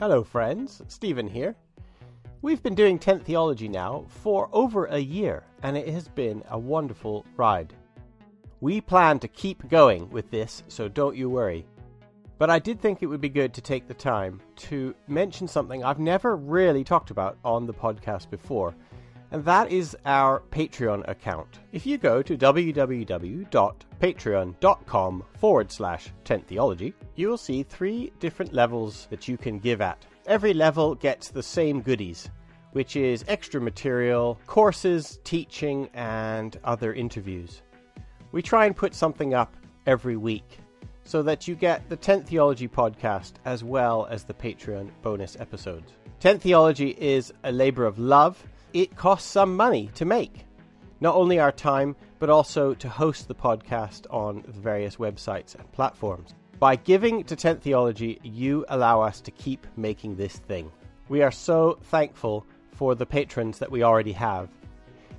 Hello, friends. Stephen here. We've been doing Tent Theology now for over a year, and it has been a wonderful ride. We plan to keep going with this, so don't you worry. But I did think it would be good to take the time to mention something I've never really talked about on the podcast before, and that is our Patreon account. If you go to www.patreon.com forward slash tent theology, you will see three different levels that you can give at. Every level gets the same goodies, which is extra material, courses, teaching, and other interviews. We try and put something up every week so that you get the Tent Theology podcast as well as the Patreon bonus episodes. Tent Theology is a labor of love it costs some money to make. Not only our time, but also to host the podcast on the various websites and platforms. By giving to Tent Theology, you allow us to keep making this thing. We are so thankful for the patrons that we already have.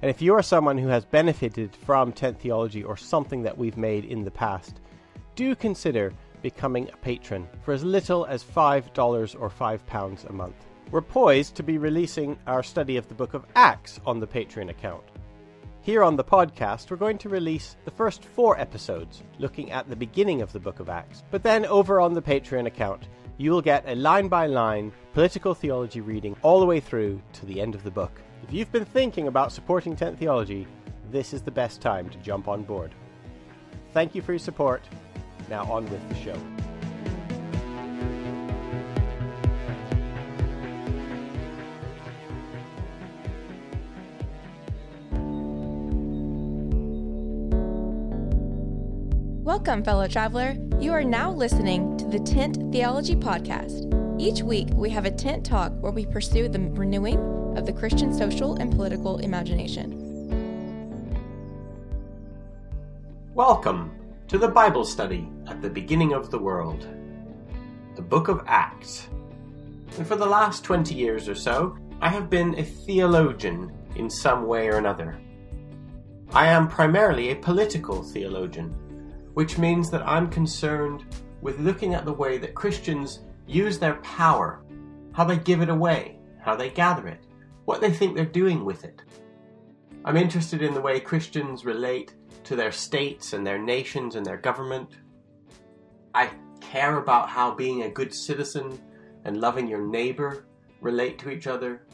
And if you are someone who has benefited from Tent Theology or something that we've made in the past, do consider becoming a patron for as little as $5 or £5 a month. We're poised to be releasing our study of the book of Acts on the Patreon account. Here on the podcast, we're going to release the first four episodes looking at the beginning of the book of Acts. But then over on the Patreon account, you will get a line by line political theology reading all the way through to the end of the book. If you've been thinking about supporting Tent Theology, this is the best time to jump on board. Thank you for your support. Now on with the show. Welcome, fellow traveler. You are now listening to the Tent Theology Podcast. Each week, we have a tent talk where we pursue the renewing of the Christian social and political imagination. Welcome to the Bible study at the beginning of the world, the book of Acts. And for the last 20 years or so, I have been a theologian in some way or another. I am primarily a political theologian which means that I'm concerned with looking at the way that Christians use their power, how they give it away, how they gather it, what they think they're doing with it. I'm interested in the way Christians relate to their states and their nations and their government. I care about how being a good citizen and loving your neighbor relate to each other.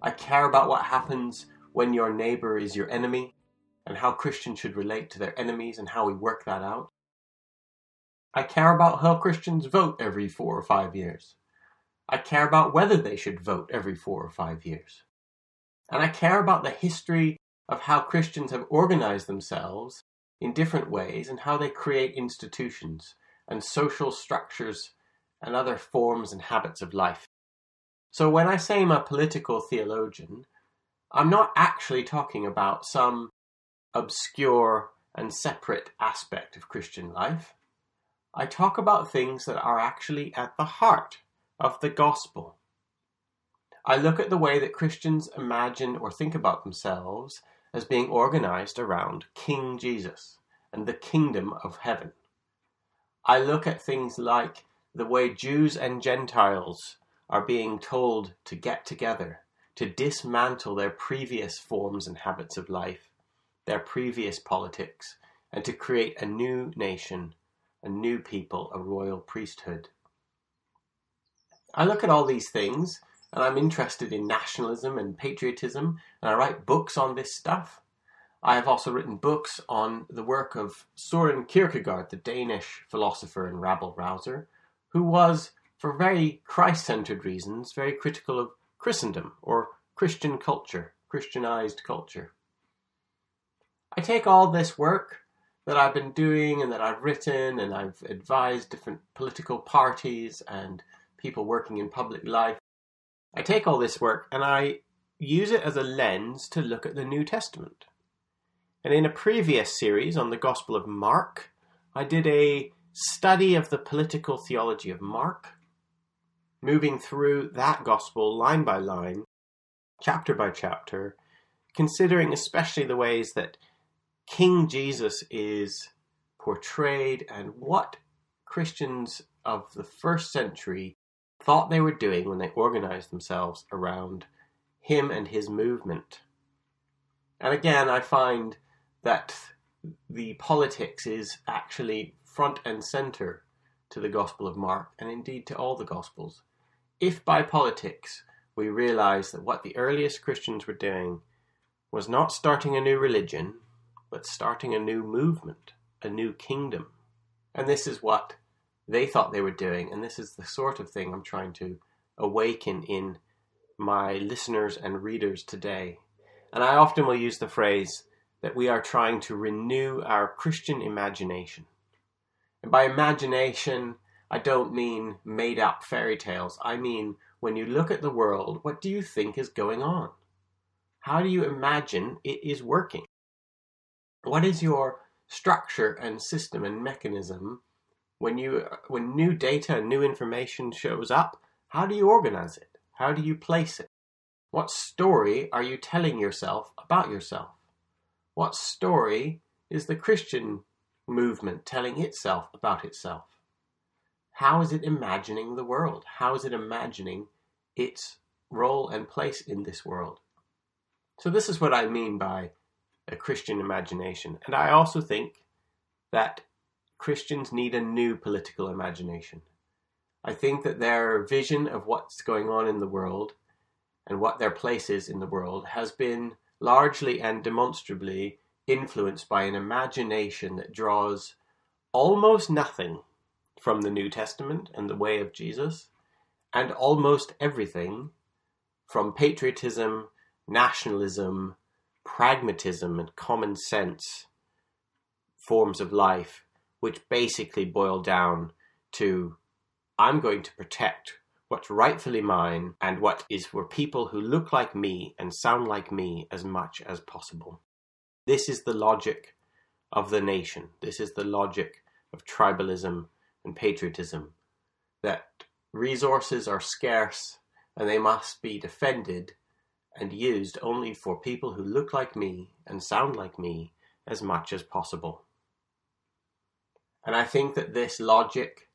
I care about what happens when your neighbor is your enemy and how Christians should relate to their enemies and how we work that out. I care about how Christians vote every four or five years. I care about whether they should vote every four or five years. And I care about the history of how Christians have organized themselves in different ways and how they create institutions and social structures and other forms and habits of life. So when I say I'm a political theologian, I'm not actually talking about some obscure and separate aspect of Christian life. I talk about things that are actually at the heart of the gospel. I look at the way that Christians imagine or think about themselves as being organized around King Jesus and the kingdom of heaven. I look at things like the way Jews and Gentiles are being told to get together, to dismantle their previous forms and habits of life, their previous politics and to create a new nation, a new people, a royal priesthood. I look at all these things and I'm interested in nationalism and patriotism, and I write books on this stuff. I have also written books on the work of Soren Kierkegaard, the Danish philosopher and rabble rouser, who was, for very Christ centered reasons, very critical of Christendom or Christian culture, Christianized culture. I take all this work that I've been doing and that I've written and I've advised different political parties and people working in public life. I take all this work and I use it as a lens to look at the New Testament. And in a previous series on the Gospel of Mark, I did a study of the political theology of Mark, moving through that Gospel line by line, chapter by chapter, considering especially the ways that King Jesus is portrayed and what Christians of the first century thought they were doing when they organized themselves around him and his movement. And again, I find that the politics is actually front and center to the Gospel of Mark, and indeed to all the Gospels. If by politics we realize that what the earliest Christians were doing was not starting a new religion, but starting a new movement, a new kingdom. And this is what they thought they were doing, and this is the sort of thing I'm trying to awaken in my listeners and readers today. And I often will use the phrase that we are trying to renew our Christian imagination. And by imagination, I don't mean made up fairy tales. I mean, when you look at the world, what do you think is going on? How do you imagine it is working? What is your structure and system and mechanism when you when new data and new information shows up? How do you organize it? How do you place it? What story are you telling yourself about yourself? What story is the Christian movement telling itself about itself? How is it imagining the world? How is it imagining its role and place in this world? So, this is what I mean by a Christian imagination. And I also think that Christians need a new political imagination. I think that their vision of what's going on in the world and what their place is in the world has been largely and demonstrably influenced by an imagination that draws almost nothing from the New Testament and the way of Jesus, and almost everything from patriotism, nationalism, pragmatism, and common sense forms of life, which basically boil down to I'm going to protect what's rightfully mine and what is for people who look like me and sound like me as much as possible. This is the logic of the nation. This is the logic of tribalism and patriotism. That resources are scarce and they must be defended and used only for people who look like me and sound like me as much as possible. And I think that this logic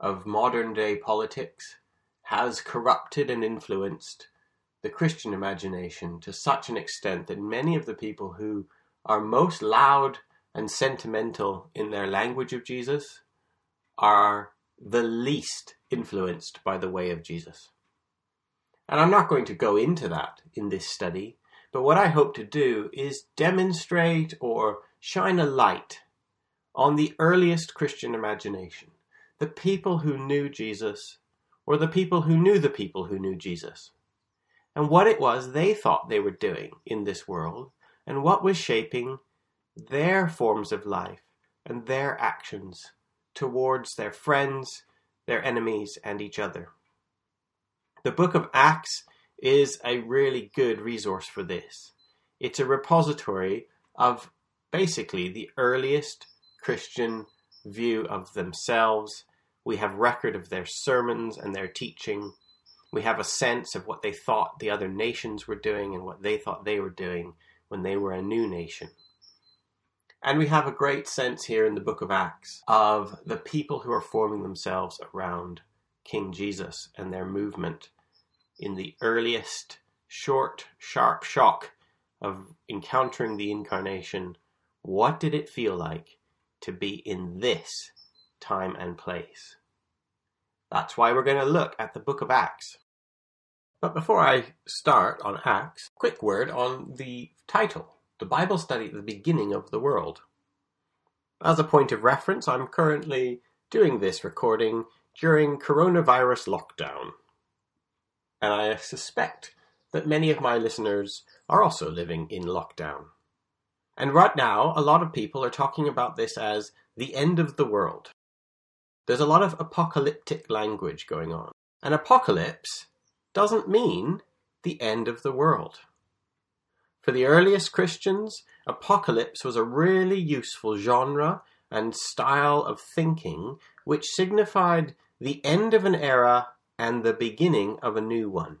of modern day politics has corrupted and influenced the Christian imagination to such an extent that many of the people who are most loud and sentimental in their language of Jesus are the least influenced by the way of Jesus. And I'm not going to go into that in this study, but what I hope to do is demonstrate or shine a light on the earliest Christian imagination, the people who knew Jesus, or the people who knew the people who knew Jesus, and what it was they thought they were doing in this world and what was shaping their forms of life and their actions towards their friends, their enemies, and each other. The book of Acts is a really good resource for this. It's a repository of basically the earliest Christian view of themselves. We have record of their sermons and their teaching. We have a sense of what they thought the other nations were doing and what they thought they were doing when they were a new nation. And we have a great sense here in the book of Acts of the people who are forming themselves around King Jesus and their movement in the earliest short, sharp shock of encountering the incarnation. What did it feel like to be in this time and place? That's why we're going to look at the book of Acts. But before I start on Acts, quick word on the title The Bible Study at the Beginning of the World. As a point of reference, I'm currently doing this recording during coronavirus lockdown. And I suspect that many of my listeners are also living in lockdown. And right now, a lot of people are talking about this as the end of the world. There's a lot of apocalyptic language going on. An apocalypse doesn't mean the end of the world. For the earliest Christians, apocalypse was a really useful genre and style of thinking which signified the end of an era and the beginning of a new one.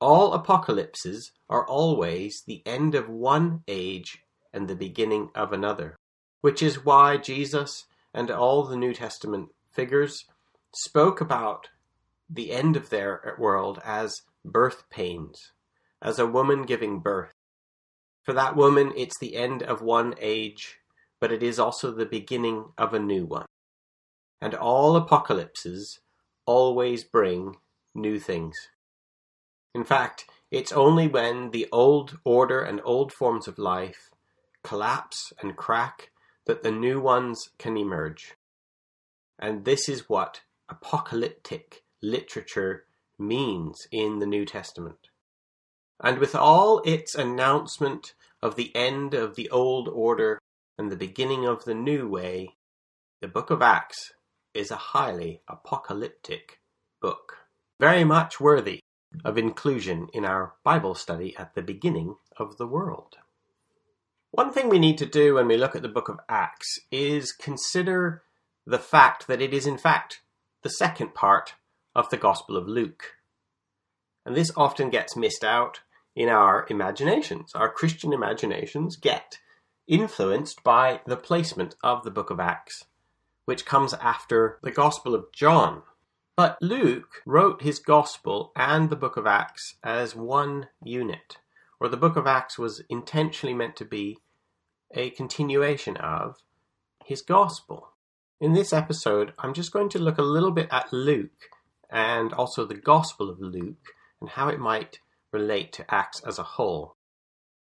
All apocalypses are always the end of one age and the beginning of another, which is why Jesus and all the New Testament figures spoke about the end of their world as birth pains, as a woman giving birth. For that woman, it's the end of one age, but it is also the beginning of a new one. And all apocalypses always bring new things. In fact, it's only when the old order and old forms of life collapse and crack that the new ones can emerge. And this is what apocalyptic literature means in the New Testament. And with all its announcement of the end of the old order and the beginning of the new way, the book of Acts is a highly apocalyptic book, very much worthy of inclusion in our Bible study at the beginning of the world. One thing we need to do when we look at the book of Acts is consider the fact that it is, in fact, the second part of the Gospel of Luke. And this often gets missed out in our imaginations. Our Christian imaginations get influenced by the placement of the book of Acts, which comes after the Gospel of John. But Luke wrote his Gospel and the book of Acts as one unit, or the book of Acts was intentionally meant to be a continuation of his Gospel. In this episode, I'm just going to look a little bit at Luke and also the Gospel of Luke and how it might relate to Acts as a whole.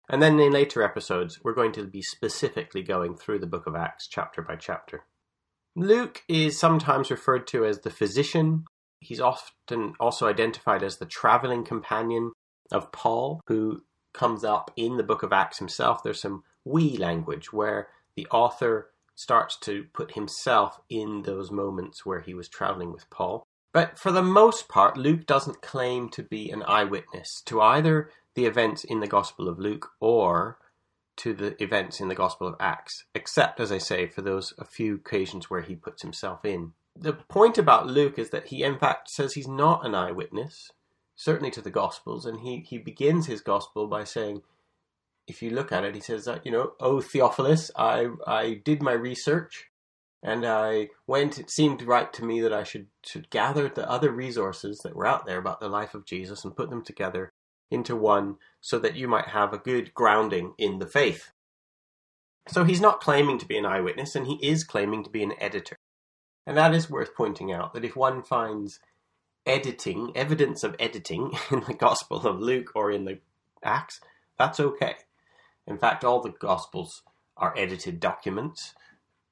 And then in later episodes, we're going to be specifically going through the book of Acts chapter by chapter. Luke is sometimes referred to as the physician. He's often also identified as the traveling companion of Paul, who comes up in the book of Acts himself. There's some we language where the author starts to put himself in those moments where he was traveling with Paul. But for the most part, Luke doesn't claim to be an eyewitness to either the events in the Gospel of Luke or to the events in the Gospel of Acts, except, as I say, for those a few occasions where he puts himself in. The point about Luke is that he, in fact, says he's not an eyewitness, certainly to the Gospels, and he, he begins his Gospel by saying, if you look at it, he says that, you know, oh, Theophilus, I, I did my research and I went, it seemed right to me that I should, should gather the other resources that were out there about the life of Jesus and put them together into one so that you might have a good grounding in the faith. So he's not claiming to be an eyewitness and he is claiming to be an editor. And that is worth pointing out that if one finds editing, evidence of editing in the Gospel of Luke or in the Acts, that's okay. In fact, all the Gospels are edited documents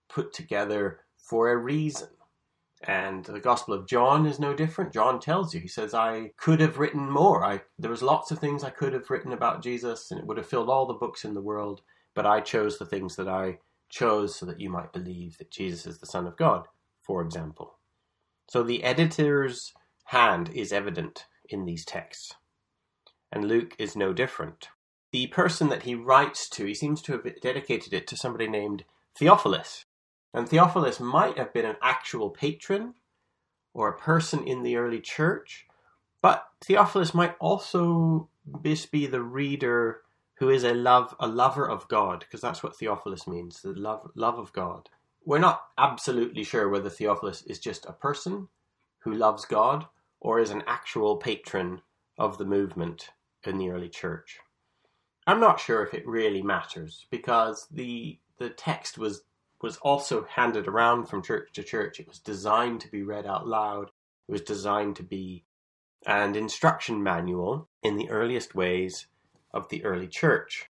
put together for a reason. And the Gospel of John is no different. John tells you, he says, I could have written more. I, there was lots of things I could have written about Jesus, and it would have filled all the books in the world, but I chose the things that I chose so that you might believe that Jesus is the Son of God, for example. So the editor's hand is evident in these texts. And Luke is no different the person that he writes to, he seems to have dedicated it to somebody named Theophilus. And Theophilus might have been an actual patron or a person in the early church, but Theophilus might also just be the reader who is a love a lover of God, because that's what Theophilus means, the love love of God. We're not absolutely sure whether Theophilus is just a person who loves God or is an actual patron of the movement in the early church. I'm not sure if it really matters because the the text was was also handed around from church to church. It was designed to be read out loud. It was designed to be an instruction manual in the earliest ways of the early church.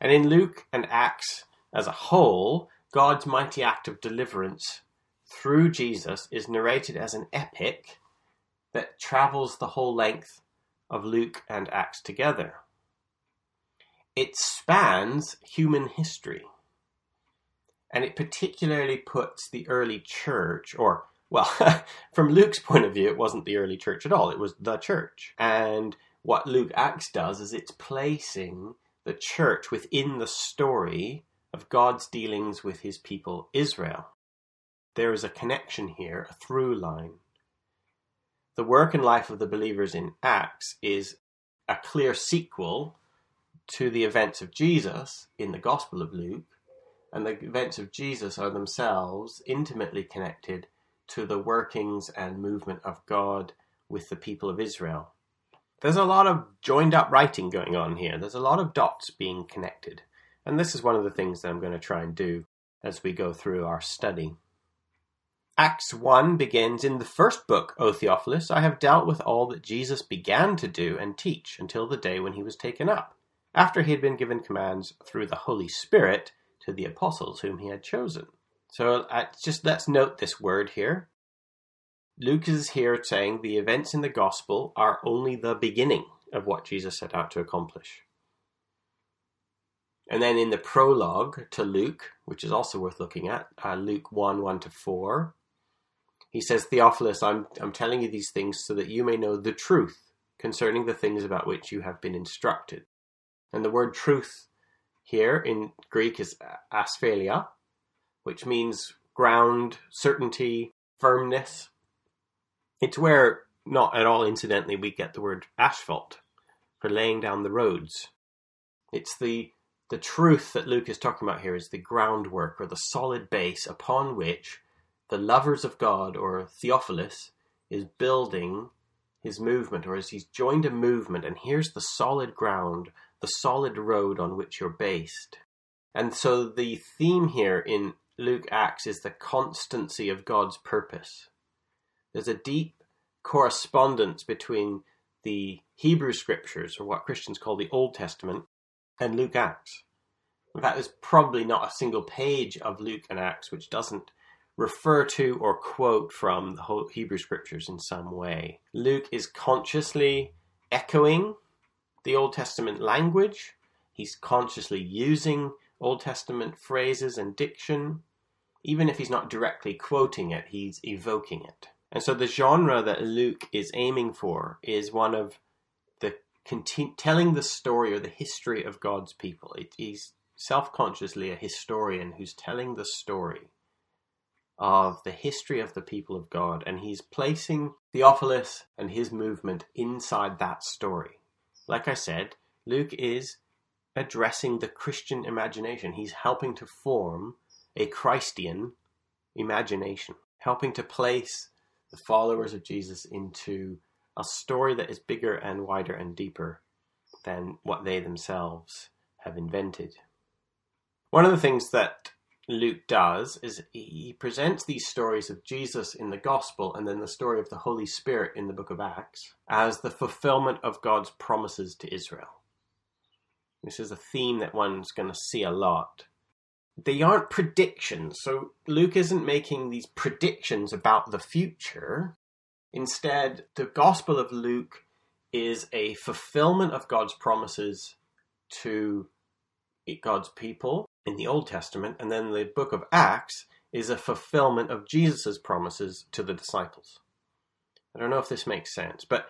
And in Luke and Acts as a whole, God's mighty act of deliverance through Jesus is narrated as an epic that travels the whole length of Luke and Acts together it spans human history. And it particularly puts the early church, or, well, from Luke's point of view, it wasn't the early church at all, it was the church. And what Luke Acts does is it's placing the church within the story of God's dealings with his people Israel. There is a connection here, a through line. The work and life of the believers in Acts is a clear sequel to the events of Jesus in the Gospel of Luke, and the events of Jesus are themselves intimately connected to the workings and movement of God with the people of Israel. There's a lot of joined up writing going on here. There's a lot of dots being connected. And this is one of the things that I'm going to try and do as we go through our study. Acts 1 begins In the first book, O Theophilus, I have dealt with all that Jesus began to do and teach until the day when he was taken up, after he had been given commands through the Holy Spirit to the apostles whom he had chosen. So uh, just let's note this word here. Luke is here saying the events in the gospel are only the beginning of what Jesus set out to accomplish. And then in the prologue to Luke, which is also worth looking at, uh, Luke 1 1 to 4, he says, Theophilus, I'm, I'm telling you these things so that you may know the truth concerning the things about which you have been instructed. And the word truth here in Greek is asphaleia, which means ground, certainty, firmness. It's where, not at all incidentally, we get the word asphalt for laying down the roads. It's the the truth that Luke is talking about here is the groundwork or the solid base upon which the lovers of God or Theophilus is building his movement, or as he's joined a movement, and here's the solid ground, the solid road on which you're based. And so the theme here in Luke Acts is the constancy of God's purpose. There's a deep correspondence between the Hebrew scriptures, or what Christians call the Old Testament, and Luke Acts. In fact, there's probably not a single page of Luke and Acts which doesn't refer to or quote from the Hebrew scriptures in some way. Luke is consciously echoing the Old Testament language. He's consciously using Old Testament phrases and diction. Even if he's not directly quoting it, he's evoking it. And so the genre that Luke is aiming for is one of the telling the story or the history of God's people. It, he's self consciously a historian who's telling the story of the history of the people of God, and he's placing Theophilus and his movement inside that story. Like I said, Luke is addressing the Christian imagination. He's helping to form a Christian imagination, helping to place the followers of Jesus into a story that is bigger and wider and deeper than what they themselves have invented. One of the things that Luke does is he presents these stories of Jesus in the gospel and then the story of the Holy Spirit in the book of Acts as the fulfillment of God's promises to Israel. This is a theme that one's going to see a lot. They aren't predictions, so Luke isn't making these predictions about the future. Instead, the Gospel of Luke is a fulfillment of God's promises to God's people in the Old Testament, and then the book of Acts is a fulfillment of Jesus' promises to the disciples. I don't know if this makes sense, but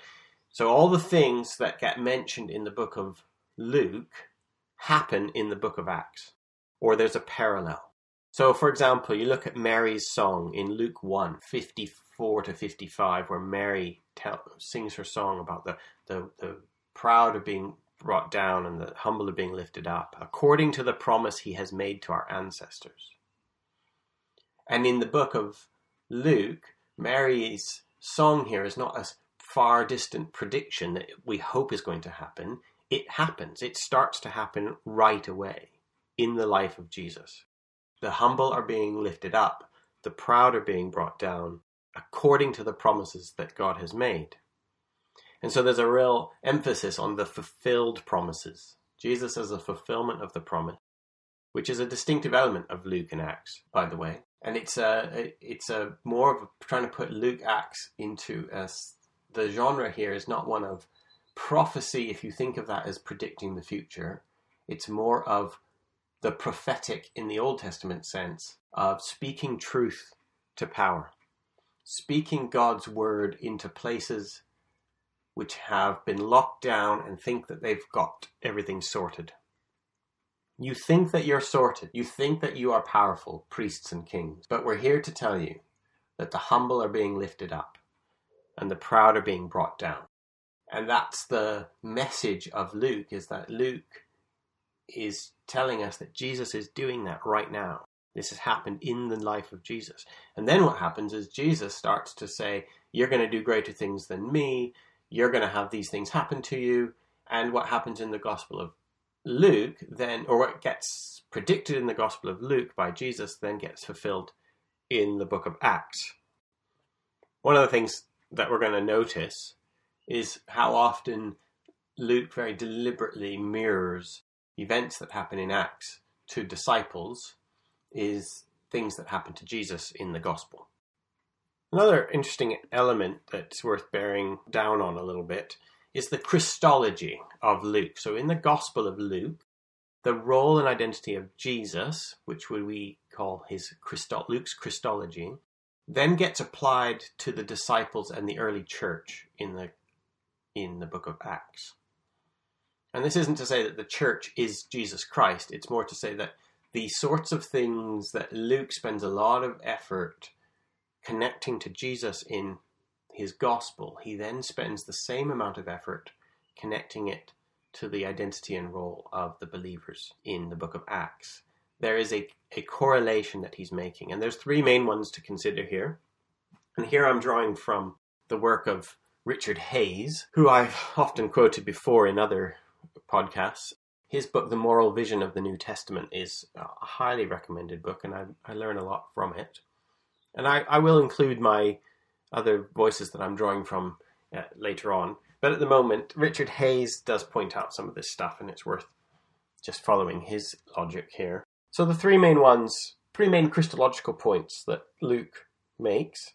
so all the things that get mentioned in the book of Luke happen in the book of Acts, or there's a parallel. So, for example, you look at Mary's song in Luke 1 54 to 55, where Mary tell, sings her song about the, the, the proud of being brought down and the humble are being lifted up, according to the promise he has made to our ancestors. And in the book of Luke, Mary's song here is not a far distant prediction that we hope is going to happen. It happens. It starts to happen right away in the life of Jesus. The humble are being lifted up, the proud are being brought down, according to the promises that God has made. And so there's a real emphasis on the fulfilled promises. Jesus as a fulfillment of the promise, which is a distinctive element of Luke and Acts, by the way. And it's a it's a more of a, trying to put Luke Acts into as the genre here is not one of prophecy if you think of that as predicting the future. It's more of the prophetic in the Old Testament sense of speaking truth to power, speaking God's word into places which have been locked down and think that they've got everything sorted. You think that you're sorted. You think that you are powerful, priests and kings. But we're here to tell you that the humble are being lifted up and the proud are being brought down. And that's the message of Luke is that Luke is telling us that Jesus is doing that right now. This has happened in the life of Jesus. And then what happens is Jesus starts to say, You're going to do greater things than me. You're going to have these things happen to you. And what happens in the Gospel of Luke, then, or what gets predicted in the Gospel of Luke by Jesus, then gets fulfilled in the book of Acts. One of the things that we're going to notice is how often Luke very deliberately mirrors events that happen in Acts to disciples is things that happen to Jesus in the gospel. Another interesting element that's worth bearing down on a little bit is the Christology of Luke. So in the Gospel of Luke, the role and identity of Jesus, which we call his Christo- Luke's Christology, then gets applied to the disciples and the early church in the in the book of Acts. And this isn't to say that the church is Jesus Christ, it's more to say that the sorts of things that Luke spends a lot of effort connecting to Jesus in his gospel, he then spends the same amount of effort connecting it to the identity and role of the believers in the book of Acts. There is a, a correlation that he's making, and there's three main ones to consider here. And here I'm drawing from the work of Richard Hays, who I've often quoted before in other podcasts. His book, The Moral Vision of the New Testament, is a highly recommended book, and I, I learn a lot from it. And I, I will include my other voices that I'm drawing from uh, later on. But at the moment, Richard Hays does point out some of this stuff, and it's worth just following his logic here. So the three main ones, three main Christological points that Luke makes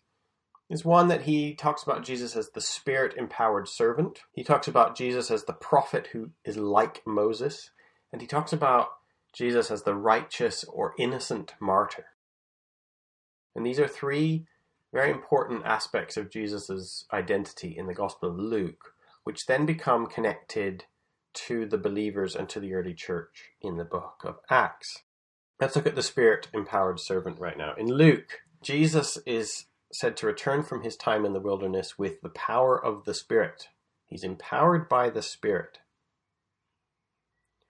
is one that he talks about Jesus as the spirit empowered servant. He talks about Jesus as the prophet who is like Moses. And he talks about Jesus as the righteous or innocent martyr. And these are three very important aspects of Jesus' identity in the Gospel of Luke, which then become connected to the believers and to the early church in the book of Acts. Let's look at the spirit empowered servant right now. In Luke, Jesus is said to return from his time in the wilderness with the power of the Spirit. He's empowered by the Spirit.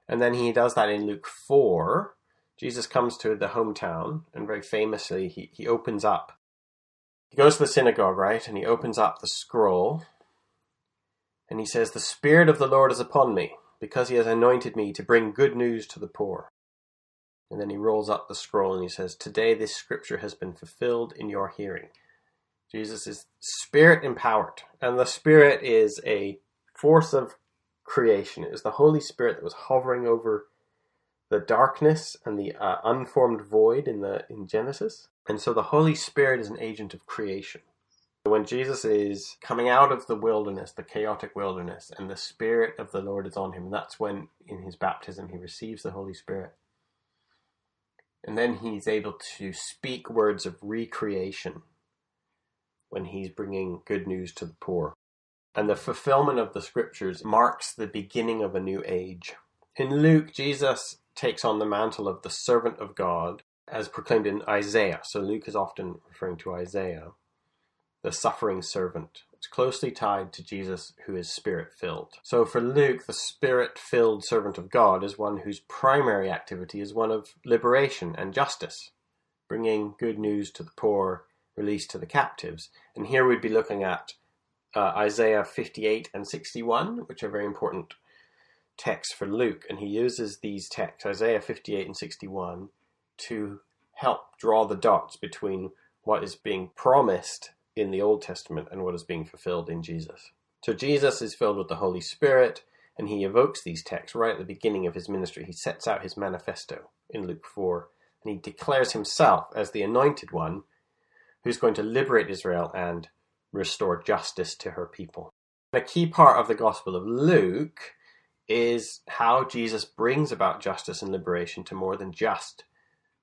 And then he does that in Luke 4. Jesus comes to the hometown, and very famously, he, he opens up. He goes to the synagogue, right? And he opens up the scroll. And he says, The Spirit of the Lord is upon me, because he has anointed me to bring good news to the poor. And then he rolls up the scroll and he says, Today this scripture has been fulfilled in your hearing. Jesus is spirit empowered, and the spirit is a force of creation. It was the Holy Spirit that was hovering over the darkness and the uh, unformed void in the in Genesis. And so the Holy Spirit is an agent of creation. When Jesus is coming out of the wilderness, the chaotic wilderness, and the Spirit of the Lord is on him, that's when in his baptism he receives the Holy Spirit. And then he's able to speak words of recreation when he's bringing good news to the poor. And the fulfillment of the scriptures marks the beginning of a new age. In Luke, Jesus takes on the mantle of the servant of God as proclaimed in Isaiah. So Luke is often referring to Isaiah, the suffering servant. It's closely tied to Jesus, who is spirit filled. So for Luke, the spirit filled servant of God is one whose primary activity is one of liberation and justice, bringing good news to the poor released to the captives. And here we'd be looking at uh, Isaiah 58 and 61, which are very important texts for Luke. And he uses these texts, Isaiah 58 and 61, to help draw the dots between what is being promised in the Old Testament and what is being fulfilled in Jesus. So Jesus is filled with the Holy Spirit, and he evokes these texts right at the beginning of his ministry. He sets out his manifesto in Luke 4, and he declares himself as the anointed one who's going to liberate Israel and restore justice to her people. A key part of the Gospel of Luke is how Jesus brings about justice and liberation to more than just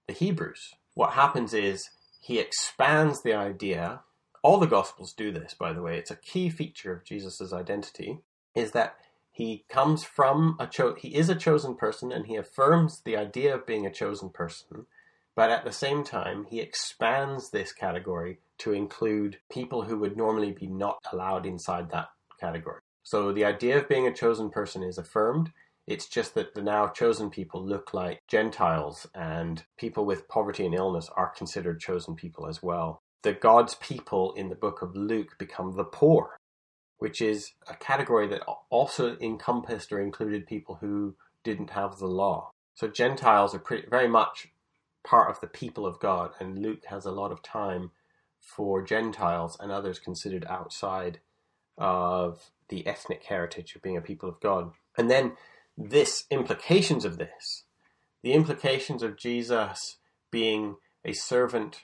the Hebrews. What happens is he expands the idea. All the Gospels do this, by the way. It's a key feature of Jesus' identity, is that he comes from a cho- he is a chosen person and he affirms the idea of being a chosen person but at the same time, he expands this category to include people who would normally be not allowed inside that category. So the idea of being a chosen person is affirmed, It's just that the now chosen people look like Gentiles, and people with poverty and illness are considered chosen people as well. The God's people in the book of Luke become the poor, which is a category that also encompassed or included people who didn't have the law. So Gentiles are pretty, very much part of the people of God, and Luke has a lot of time for Gentiles and others considered outside of the ethnic heritage of being a people of God. And then this implications of this, the implications of Jesus being a servant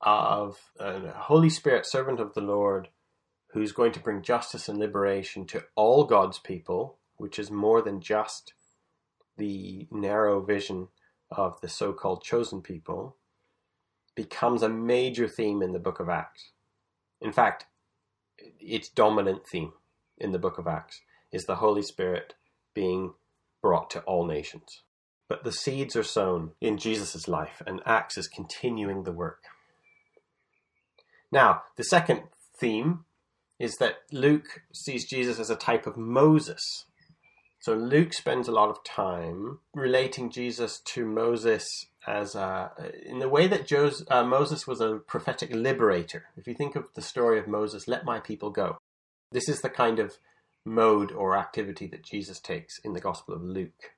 of a Holy Spirit, servant of the Lord, who's going to bring justice and liberation to all God's people, which is more than just the narrow vision of the so called chosen people, becomes a major theme in the book of Acts. In fact, its dominant theme in the book of Acts is the Holy Spirit being brought to all nations. But the seeds are sown in Jesus' life, and Acts is continuing the work. Now, the second theme is that Luke sees Jesus as a type of Moses. So Luke spends a lot of time relating Jesus to Moses as a, in the way that Joseph, uh, Moses was a prophetic liberator. If you think of the story of Moses, let my people go. This is the kind of mode or activity that Jesus takes in the Gospel of Luke.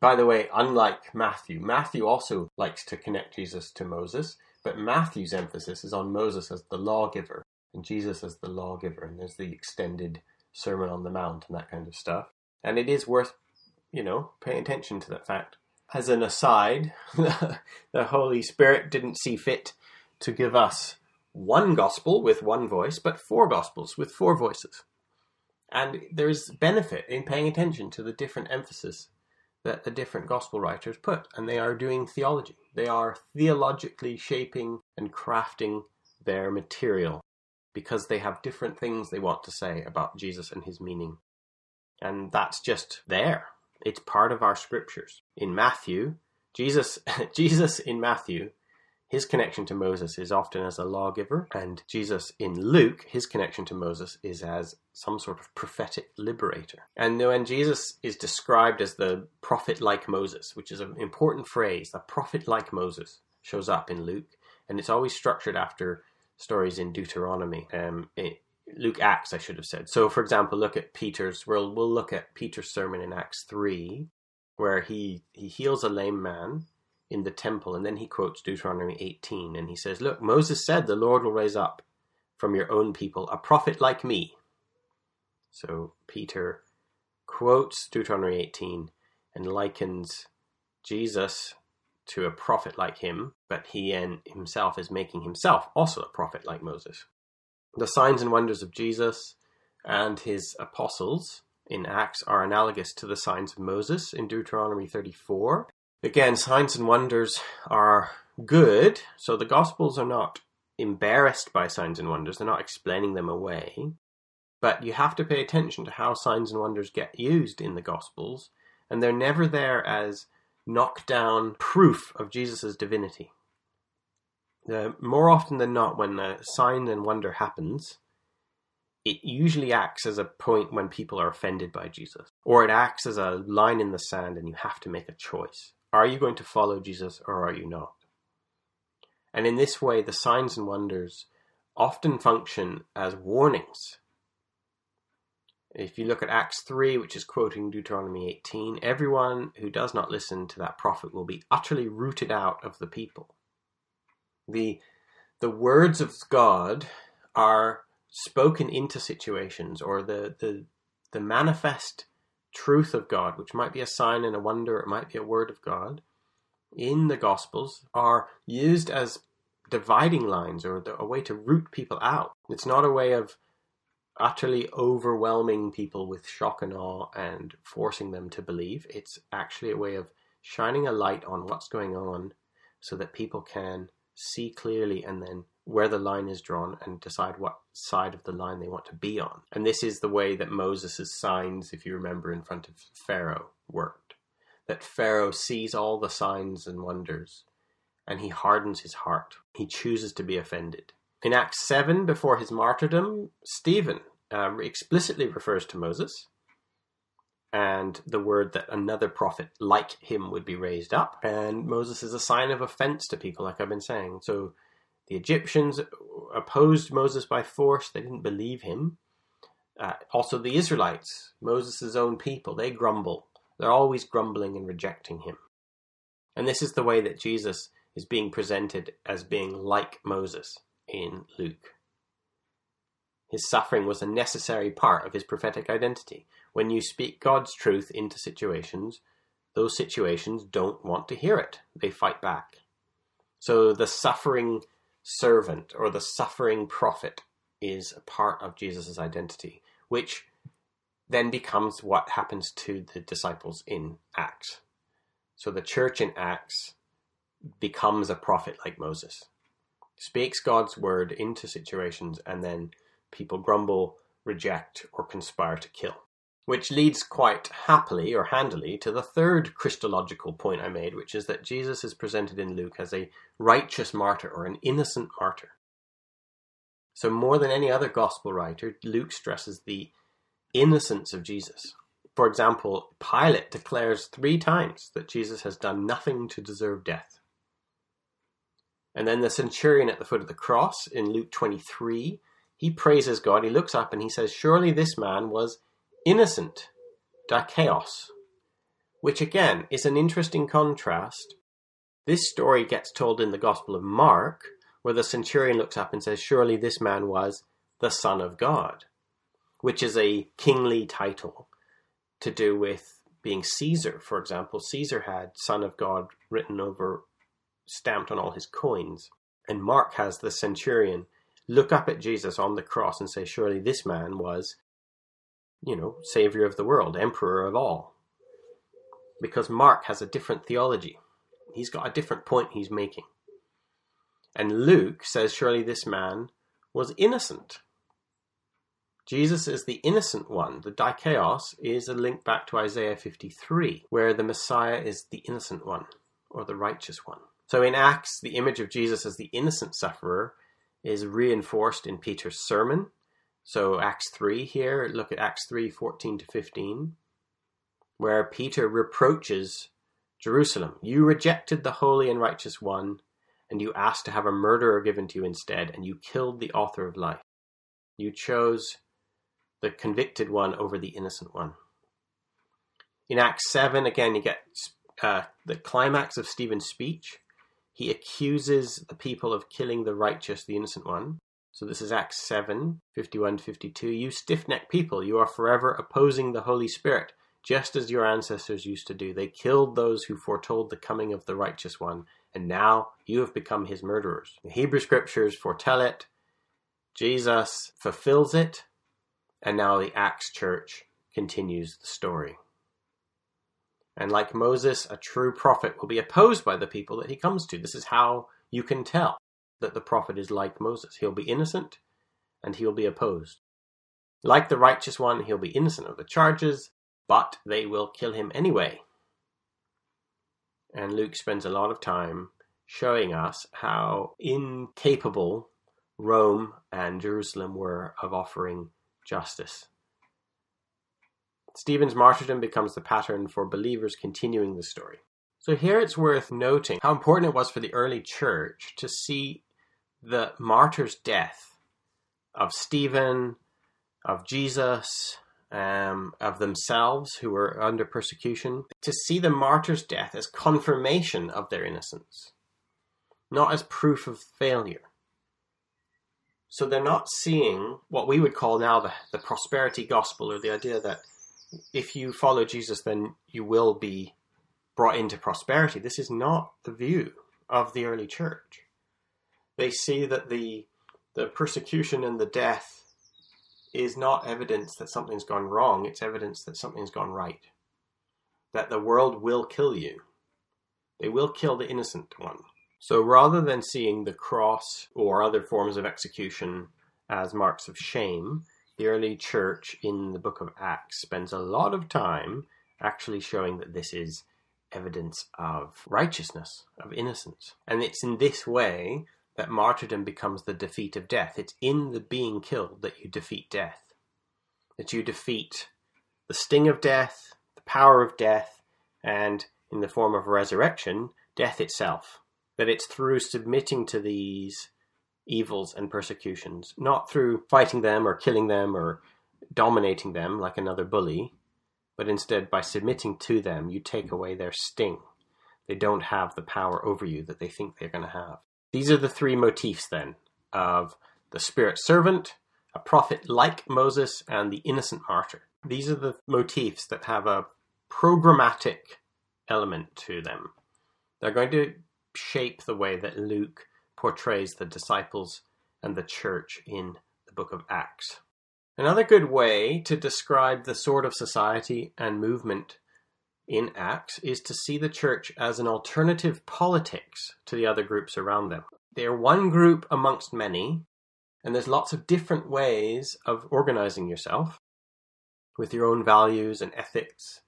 By the way, unlike Matthew, Matthew also likes to connect Jesus to Moses, but Matthew's emphasis is on Moses as the lawgiver and Jesus as the lawgiver, and there's the extended Sermon on the Mount and that kind of stuff. And it is worth, you know, paying attention to that fact. As an aside, the Holy Spirit didn't see fit to give us one gospel with one voice, but four gospels with four voices. And there is benefit in paying attention to the different emphasis that the different gospel writers put, and they are doing theology. They are theologically shaping and crafting their material because they have different things they want to say about Jesus and his meaning. And that's just there. It's part of our scriptures. In Matthew, Jesus Jesus in Matthew, his connection to Moses is often as a lawgiver, and Jesus in Luke, his connection to Moses is as some sort of prophetic liberator. And when Jesus is described as the prophet like Moses, which is an important phrase, the prophet like Moses shows up in Luke, and it's always structured after stories in Deuteronomy. Um, it, Luke Acts, I should have said. So, for example, look at Peter's. We'll we'll look at Peter's sermon in Acts three, where he he heals a lame man in the temple, and then he quotes Deuteronomy eighteen, and he says, "Look, Moses said the Lord will raise up from your own people a prophet like me." So Peter quotes Deuteronomy eighteen and likens Jesus to a prophet like him, but he and himself is making himself also a prophet like Moses. The signs and wonders of Jesus and his apostles in Acts are analogous to the signs of Moses in Deuteronomy 34. Again, signs and wonders are good, so the Gospels are not embarrassed by signs and wonders, they're not explaining them away. But you have to pay attention to how signs and wonders get used in the Gospels, and they're never there as knock down proof of Jesus' divinity. More often than not, when a sign and wonder happens, it usually acts as a point when people are offended by Jesus, or it acts as a line in the sand and you have to make a choice. Are you going to follow Jesus or are you not? And in this way, the signs and wonders often function as warnings if you look at Acts 3, which is quoting Deuteronomy 18, everyone who does not listen to that prophet will be utterly rooted out of the people. The, the words of God are spoken into situations, or the, the, the manifest truth of God, which might be a sign and a wonder, it might be a word of God, in the Gospels are used as dividing lines or a way to root people out. It's not a way of utterly overwhelming people with shock and awe and forcing them to believe. It's actually a way of shining a light on what's going on so that people can see clearly and then where the line is drawn and decide what side of the line they want to be on. And this is the way that Moses' signs, if you remember, in front of Pharaoh worked. That Pharaoh sees all the signs and wonders and he hardens his heart. He chooses to be offended. In Acts 7, before his martyrdom, Stephen uh, explicitly refers to Moses. and the word that another prophet like him would be raised up. And Moses is a sign of offense to people, like I've been saying. So the Egyptians opposed Moses by force, they didn't believe him. Uh, also, the Israelites, Moses' own people, they grumble. They're always grumbling and rejecting him. And this is the way that Jesus is being presented as being like Moses in Luke. His suffering was a necessary part of his prophetic identity. When you speak God's truth into situations, those situations don't want to hear it. They fight back. So the suffering servant or the suffering prophet is a part of Jesus' identity, which then becomes what happens to the disciples in Acts. So the church in Acts becomes a prophet like Moses, speaks God's word into situations, and then people grumble, reject, or conspire to kill. Which leads quite happily or handily to the third Christological point I made, which is that Jesus is presented in Luke as a righteous martyr or an innocent martyr. So, more than any other gospel writer, Luke stresses the innocence of Jesus. For example, Pilate declares three times that Jesus has done nothing to deserve death. And then the centurion at the foot of the cross in Luke 23, he praises God. He looks up and he says, Surely this man was innocent, dikaios, which again is an interesting contrast. This story gets told in the Gospel of Mark, where the centurion looks up and says, Surely this man was the Son of God, which is a kingly title to do with being Caesar, for example. Caesar had Son of God written over, stamped on all his coins. And Mark has the centurion look up at Jesus on the cross and say, Surely this man was you know, savior of the world, emperor of all. Because Mark has a different theology. He's got a different point he's making. And Luke says, surely this man was innocent. Jesus is the innocent one. The dikaios is a link back to Isaiah 53, where the Messiah is the innocent one, or the righteous one. So in Acts, the image of Jesus as the innocent sufferer is reinforced in Peter's sermon so Acts 3 here, look at Acts 3 14 to 15, where Peter reproaches Jerusalem. You rejected the holy and righteous one, and you asked to have a murderer given to you instead, and you killed the author of life. You chose the convicted one over the innocent one. In Acts 7, again, you get uh, the climax of Stephen's speech. He accuses the people of killing the righteous, the innocent one. So this is Acts 7, 51 52. You stiff necked people, you are forever opposing the Holy Spirit, just as your ancestors used to do. They killed those who foretold the coming of the righteous one, and now you have become his murderers. The Hebrew scriptures foretell it, Jesus fulfills it, and now the Acts church continues the story. And like Moses, a true prophet will be opposed by the people that he comes to. This is how you can tell that the prophet is like Moses. He'll be innocent and he'll be opposed. Like the righteous one, he'll be innocent of the charges, but they will kill him anyway. And Luke spends a lot of time showing us how incapable Rome and Jerusalem were of offering justice. Stephen's martyrdom becomes the pattern for believers continuing the story. So here it's worth noting how important it was for the early church to see the martyr's death of Stephen, of Jesus, um, of themselves who were under persecution, to see the martyr's death as confirmation of their innocence, not as proof of failure. So they're not seeing what we would call now the, the prosperity gospel, or the idea that if you follow Jesus, then you will be brought into prosperity. This is not the view of the early church they see that the the persecution and the death is not evidence that something's gone wrong, it's evidence that something's gone right. That the world will kill you. They will kill the innocent one. So rather than seeing the cross or other forms of execution as marks of shame, the early church in the book of Acts spends a lot of time actually showing that this is evidence of righteousness, of innocence. And it's in this way that martyrdom becomes the defeat of death. It's in the being killed that you defeat death, that you defeat the sting of death, the power of death, and in the form of resurrection, death itself. That it's through submitting to these evils and persecutions, not through fighting them or killing them or dominating them like another bully, but instead by submitting to them, you take away their sting. They don't have the power over you that they think they're going to have. These are the three motifs then of the spirit servant, a prophet like Moses, and the innocent martyr. These are the motifs that have a programmatic element to them. They're going to shape the way that Luke portrays the disciples and the church in the book of Acts. Another good way to describe the sort of society and movement in Acts is to see the church as an alternative politics to the other groups around them. They're one group amongst many, and there's lots of different ways of organizing yourself with your own values and ethics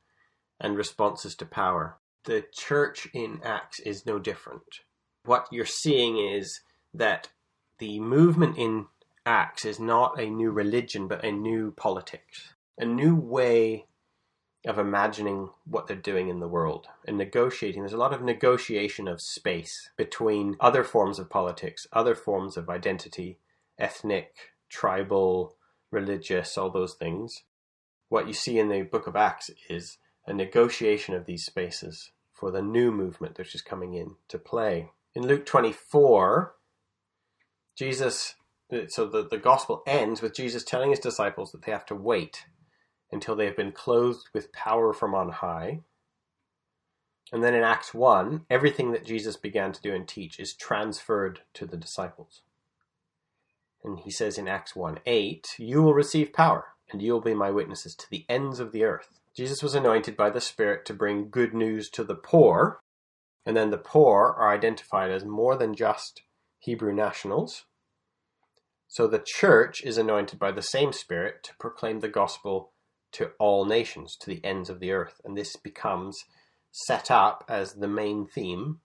and responses to power. The church in Acts is no different. What you're seeing is that the movement in Acts is not a new religion, but a new politics, a new way of imagining what they're doing in the world and negotiating. There's a lot of negotiation of space between other forms of politics, other forms of identity, ethnic, tribal, religious, all those things. What you see in the book of Acts is a negotiation of these spaces for the new movement that's is coming in to play. In Luke 24, Jesus so the, the gospel ends with Jesus telling his disciples that they have to wait until they have been clothed with power from on high. And then in Acts 1, everything that Jesus began to do and teach is transferred to the disciples. And he says in Acts 1 8, You will receive power, and you will be my witnesses to the ends of the earth. Jesus was anointed by the Spirit to bring good news to the poor, and then the poor are identified as more than just Hebrew nationals, so the church is anointed by the same Spirit to proclaim the gospel to all nations, to the ends of the earth. And this becomes set up as the main theme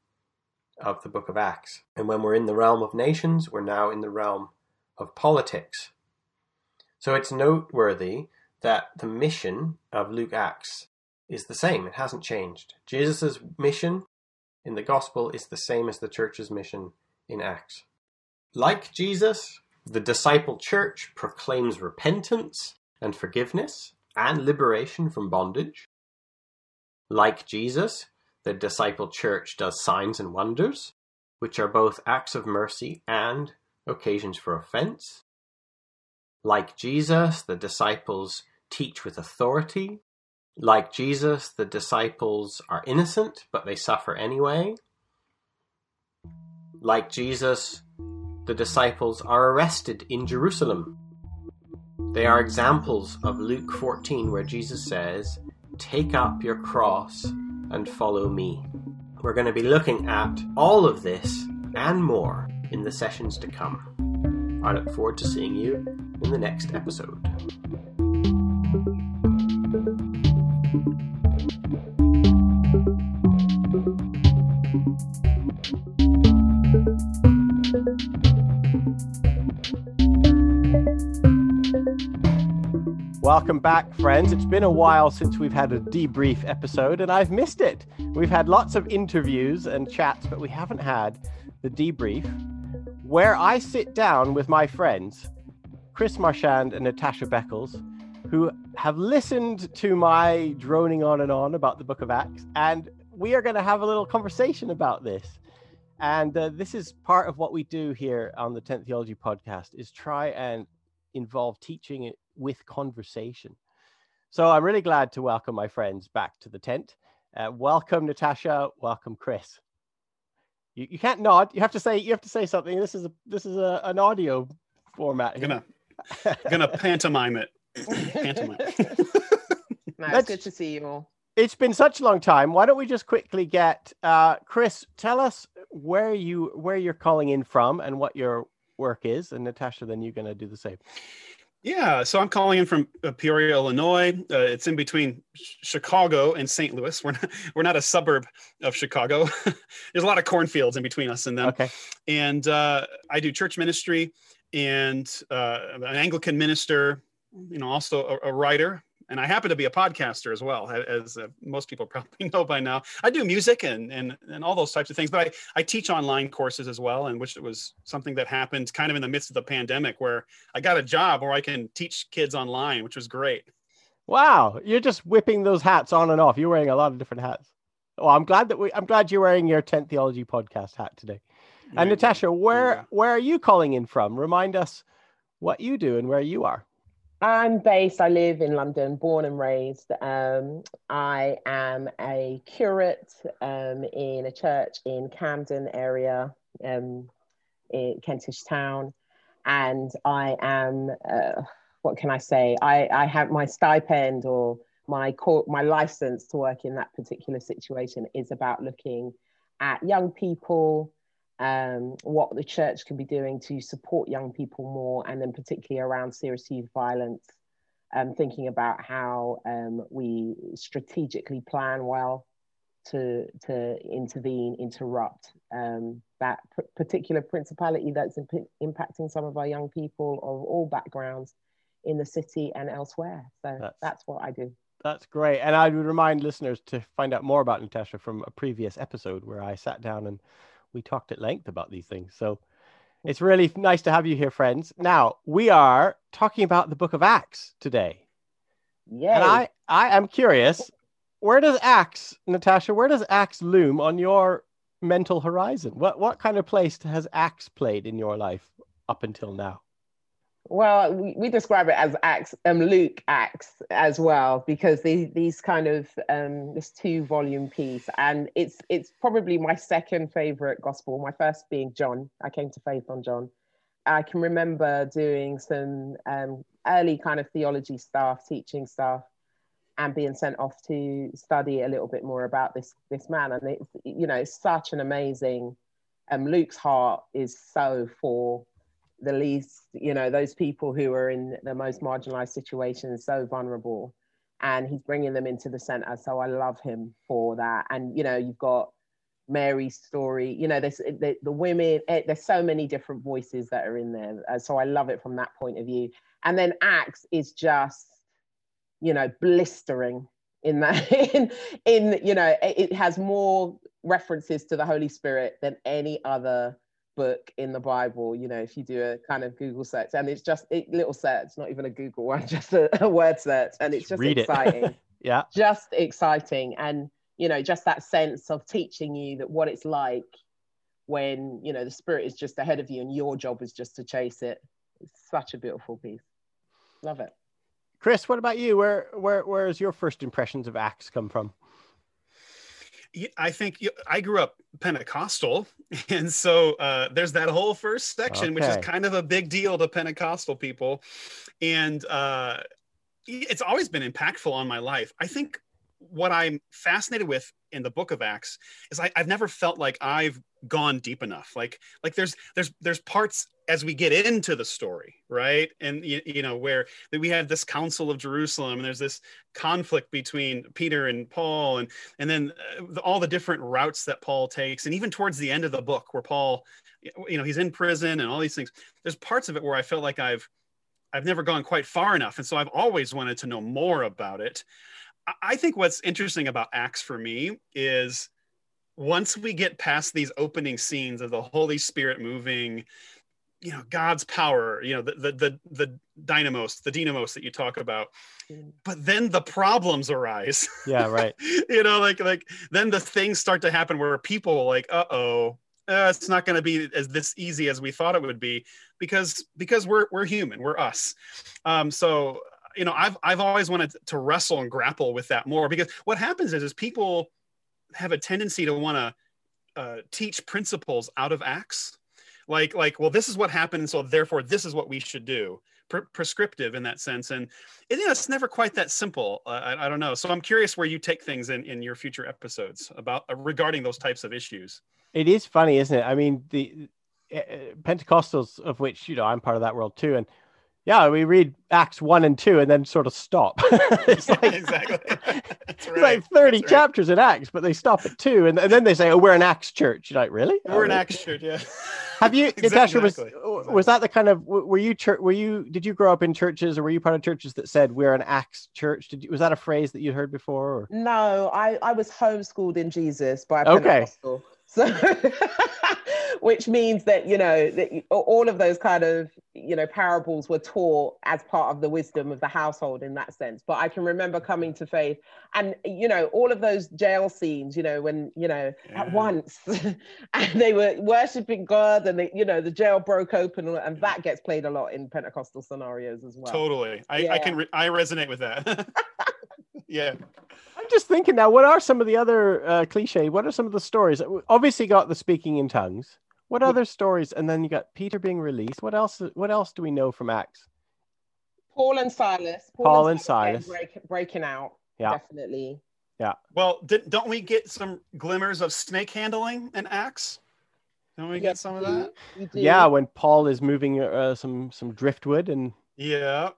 of the book of Acts. And when we're in the realm of nations, we're now in the realm of politics. So it's noteworthy that the mission of Luke Acts is the same. It hasn't changed. Jesus' mission in the gospel is the same as the church's mission in Acts. Like Jesus, the disciple church proclaims repentance and forgiveness and liberation from bondage. Like Jesus, the disciple church does signs and wonders, which are both acts of mercy and occasions for offense. Like Jesus, the disciples teach with authority. Like Jesus, the disciples are innocent, but they suffer anyway. Like Jesus, the disciples are arrested in Jerusalem. They are examples of Luke 14, where Jesus says, Take up your cross and follow me. We're going to be looking at all of this and more in the sessions to come. I look forward to seeing you in the next episode. Welcome back, friends. It's been a while since we've had a debrief episode, and I've missed it. We've had lots of interviews and chats, but we haven't had the debrief where I sit down with my friends, Chris Marchand and Natasha Beckles, who have listened to my droning on and on about the book of Acts, and we are going to have a little conversation about this. And uh, this is part of what we do here on the Tent Theology podcast is try and involve teaching with conversation. So I'm really glad to welcome my friends back to the tent. Uh, welcome, Natasha. Welcome, Chris. You, you can't nod. You have to say you have to say something. This is a this is a, an audio format. I'm gonna gonna pantomime it. pantomime. nice. good to see you all. It's been such a long time. Why don't we just quickly get uh, Chris? Tell us where you where you're calling in from and what your work is, and Natasha, then you're gonna do the same. Yeah, so I'm calling in from uh, Peoria, Illinois. Uh, it's in between Chicago and St. Louis. We're not we're not a suburb of Chicago. There's a lot of cornfields in between us and them. Okay. And uh, I do church ministry and uh, an Anglican minister. You know, also a, a writer. And I happen to be a podcaster as well, as uh, most people probably know by now. I do music and and and all those types of things, but I I teach online courses as well, and which was something that happened kind of in the midst of the pandemic, where I got a job where I can teach kids online, which was great. Wow, you're just whipping those hats on and off. You're wearing a lot of different hats. Well, I'm glad that we. I'm glad you're wearing your tent theology podcast hat today. And Natasha, where yeah. where are you calling in from? Remind us what you do and where you are. I'm based, I live in London, born and raised. Um, I am a curate um, in a church in Camden area, um, in Kentish Town. And I am, uh, what can I say? I, I have my stipend or my court, my license to work in that particular situation is about looking at young people, um, what the church can be doing to support young people more, and then particularly around serious youth violence, um, thinking about how um, we strategically plan well to to intervene, interrupt um, that p- particular principality that's imp- impacting some of our young people of all backgrounds in the city and elsewhere. So that's, that's what I do. That's great. And I would remind listeners to find out more about Natasha from a previous episode where I sat down and we talked at length about these things. So mm. it's really nice to have you here, friends. Now we are talking about the book of Acts today. Yeah. And I, I am curious, where does Acts, Natasha, where does Acts loom on your mental horizon? What what kind of place has Acts played in your life up until now? Well, we, we describe it as Acts, um, Luke Acts as well, because these these kind of um, this two volume piece, and it's it's probably my second favorite gospel. My first being John. I came to faith on John. I can remember doing some um, early kind of theology stuff, teaching stuff, and being sent off to study a little bit more about this this man. And it's you know it's such an amazing. Um, Luke's heart is so for the least, you know, those people who are in the most marginalized situations, so vulnerable. And he's bringing them into the center. So I love him for that. And, you know, you've got Mary's story, you know, there's the, the women, eh, there's so many different voices that are in there. Uh, so I love it from that point of view. And then Acts is just, you know, blistering in that, in, in, you know, it has more references to the Holy Spirit than any other book in the Bible, you know, if you do a kind of Google search, and it's just a little search, not even a Google one, just a, a word search, and it's just, just exciting. It. yeah. Just exciting. And, you know, just that sense of teaching you that what it's like when, you know, the spirit is just ahead of you and your job is just to chase it. It's such a beautiful piece. Love it. Chris, what about you? Where where where's your first impressions of Acts come from? I think I grew up Pentecostal, and so uh, there's that whole first section, okay. which is kind of a big deal to Pentecostal people, and uh, it's always been impactful on my life. I think what I'm fascinated with in the Book of Acts is I, I've never felt like I've gone deep enough. Like like there's there's there's parts as we get into the story right? And you, you know where we have this council of jerusalem and there's this conflict between peter and paul and and then uh, all the different routes that paul takes and even towards the end of the book where paul you know he's in prison and all these things there's parts of it where i felt like i've i've never gone quite far enough and so i've always wanted to know more about it. I think what's interesting about acts for me is once we get past these opening scenes of the holy spirit moving you know god's power you know the the the, the dynamos the dynamos that you talk about. Mm. but then the problems arise. Yeah right. You know like like then the things start to happen where people like uh-oh uh, it's not going to be as this easy as we thought it would be because because we're we're human we're us. Um so you know i've i've always wanted to wrestle and grapple with that more because what happens is is people have a tendency to want to uh, teach principles out of acts like like well this is what happened so therefore this is what we should do. Pre- prescriptive in that sense and you know, it's never quite that simple. Uh, I, I, don't know. So i'm curious where you take things in in your future episodes about uh, regarding those types of issues. It is funny isn't it? I mean the uh, pentecostals of which you know i'm part of that world too and Yeah, we read Acts one and two, and then sort of stop. it's like, exactly. That's It's like thirty That's right. chapters in Acts, but they stop at two, and, and then they say, "Oh, we're an Acts church." You're like, really? We're an Oh, Acts church, yeah. Have you, Natasha? Was Exactly. Uh, was that the kind of were you church? Were you did you grow up in churches, or were you part of churches that said we're an Acts church? Did you, was that a phrase that you heard before? Or? No, I, I was homeschooled in Jesus by a Okay. So, which means that you know that all of those kind of you know parables were taught as part of the wisdom of the household in that sense. But I can remember coming to faith, and you know all of those jail scenes. You know when you know Yeah. at once, and they were worshiping God, and they, you know the jail broke open, and that gets played a lot in Pentecostal scenarios as well. Totally. I, I can re- I resonate with that. yeah. I'm just thinking now. What are some of the other uh, cliche? What are some of the stories? Obviously, got the speaking in tongues. What other stories? And then you got Peter being released. What else? What else do we know from Acts? Paul and Silas. Paul and again, Silas. break, breaking out. Yeah. Definitely. Yeah. Well, did, don't we get some glimmers of snake handling in Acts? Don't we get some of we do. that? Yeah, when Paul is moving uh, some some driftwood, and Yeah.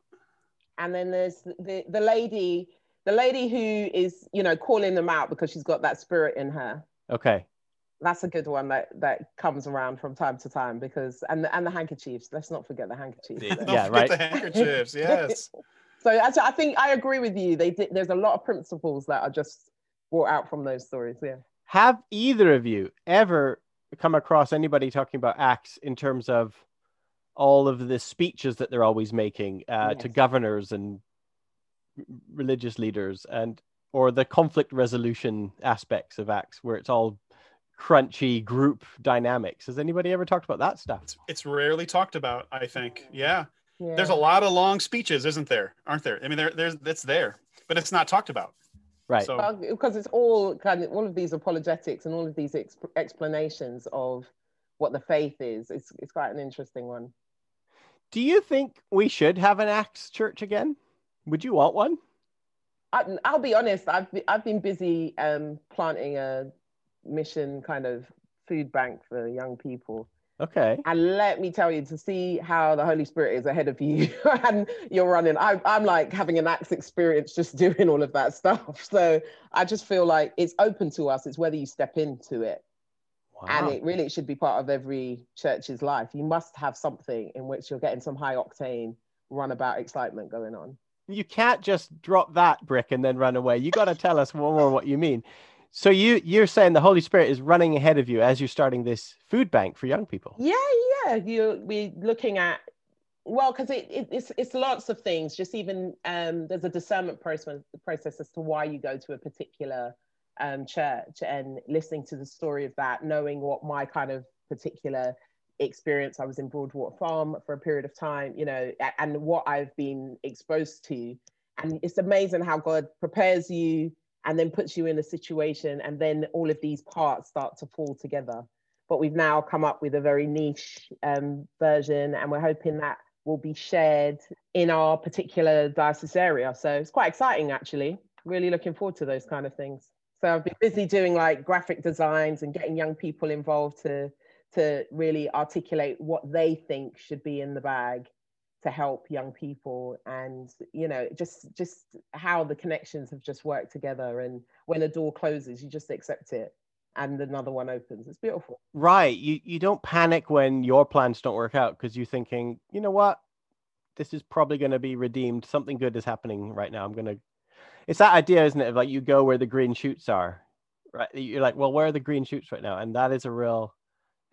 And then there's the, the lady, the lady who is, you know, calling them out because she's got that spirit in her. okay, That's a good one that that comes around from time to time because and the, and the handkerchiefs. Let's not forget the handkerchiefs. Yeah, Yeah, right. the handkerchiefs. Yes. So as I think I agree with you. They did, there's a lot of principles that are just brought out from those stories. Yeah. have either of you ever come across anybody talking about Acts in terms of all of the speeches that they're always making uh, to governors and r- religious leaders, and or the conflict resolution aspects of Acts, where it's all crunchy group dynamics? Has anybody ever talked about that stuff? It's, it's rarely talked about, I think. Yeah. yeah. There's a lot of long speeches, isn't there? Aren't there? I mean, there, there's that's there, but it's not talked about. Right. So Well, because it's all kind of all of these apologetics and all of these ex- explanations of what the faith is. It's it's quite an interesting one. Do you think we should have an Acts church again? Would you want one? I, I'll be honest. I've I've been busy um, planting a mission kind of food bank for young people. Okay. And let me tell you, to see how the Holy Spirit is ahead of you and you're running, I, I'm like having an Acts experience just doing all of that stuff. So I just feel like it's open to us. It's whether you step into it. and it really should be part of every church's life. You must have something in which you're getting some high octane runabout excitement going on. You can't just drop that brick and then run away. You got to tell us more what you mean. So you you're saying the Holy Spirit is running ahead of you as you're starting this food bank for young people. Yeah, yeah. You we're looking at well, because it, it, it's it's lots of things. Just even um, there's a discernment process process as to why you go to a particular um, church and listening to the story of that, knowing what my kind of particular experience. I was in Broadwater Farm for a period of time, you know, and what I've been exposed to. And it's amazing how God prepares you and then puts you in a situation, and then all of these parts start to fall together. But we've now come up with a very niche um, version, and we're hoping that will be shared in our particular diocese area. So it's quite exciting, actually. Really looking forward to those kind of things. So I've been busy doing like graphic designs and getting young people involved to to really articulate what they think should be in the bag to help young people and you know just just how the connections have just worked together and when a door closes you just accept it and another one opens it's beautiful Right. You you don't panic when your plans don't work out because you're thinking, you know what? This is probably going to be redeemed. Something good is happening right now. I'm going to It's that idea, isn't it? Of like you go where the green shoots are. Right? You're like, well, where are the green shoots right now? And that is a real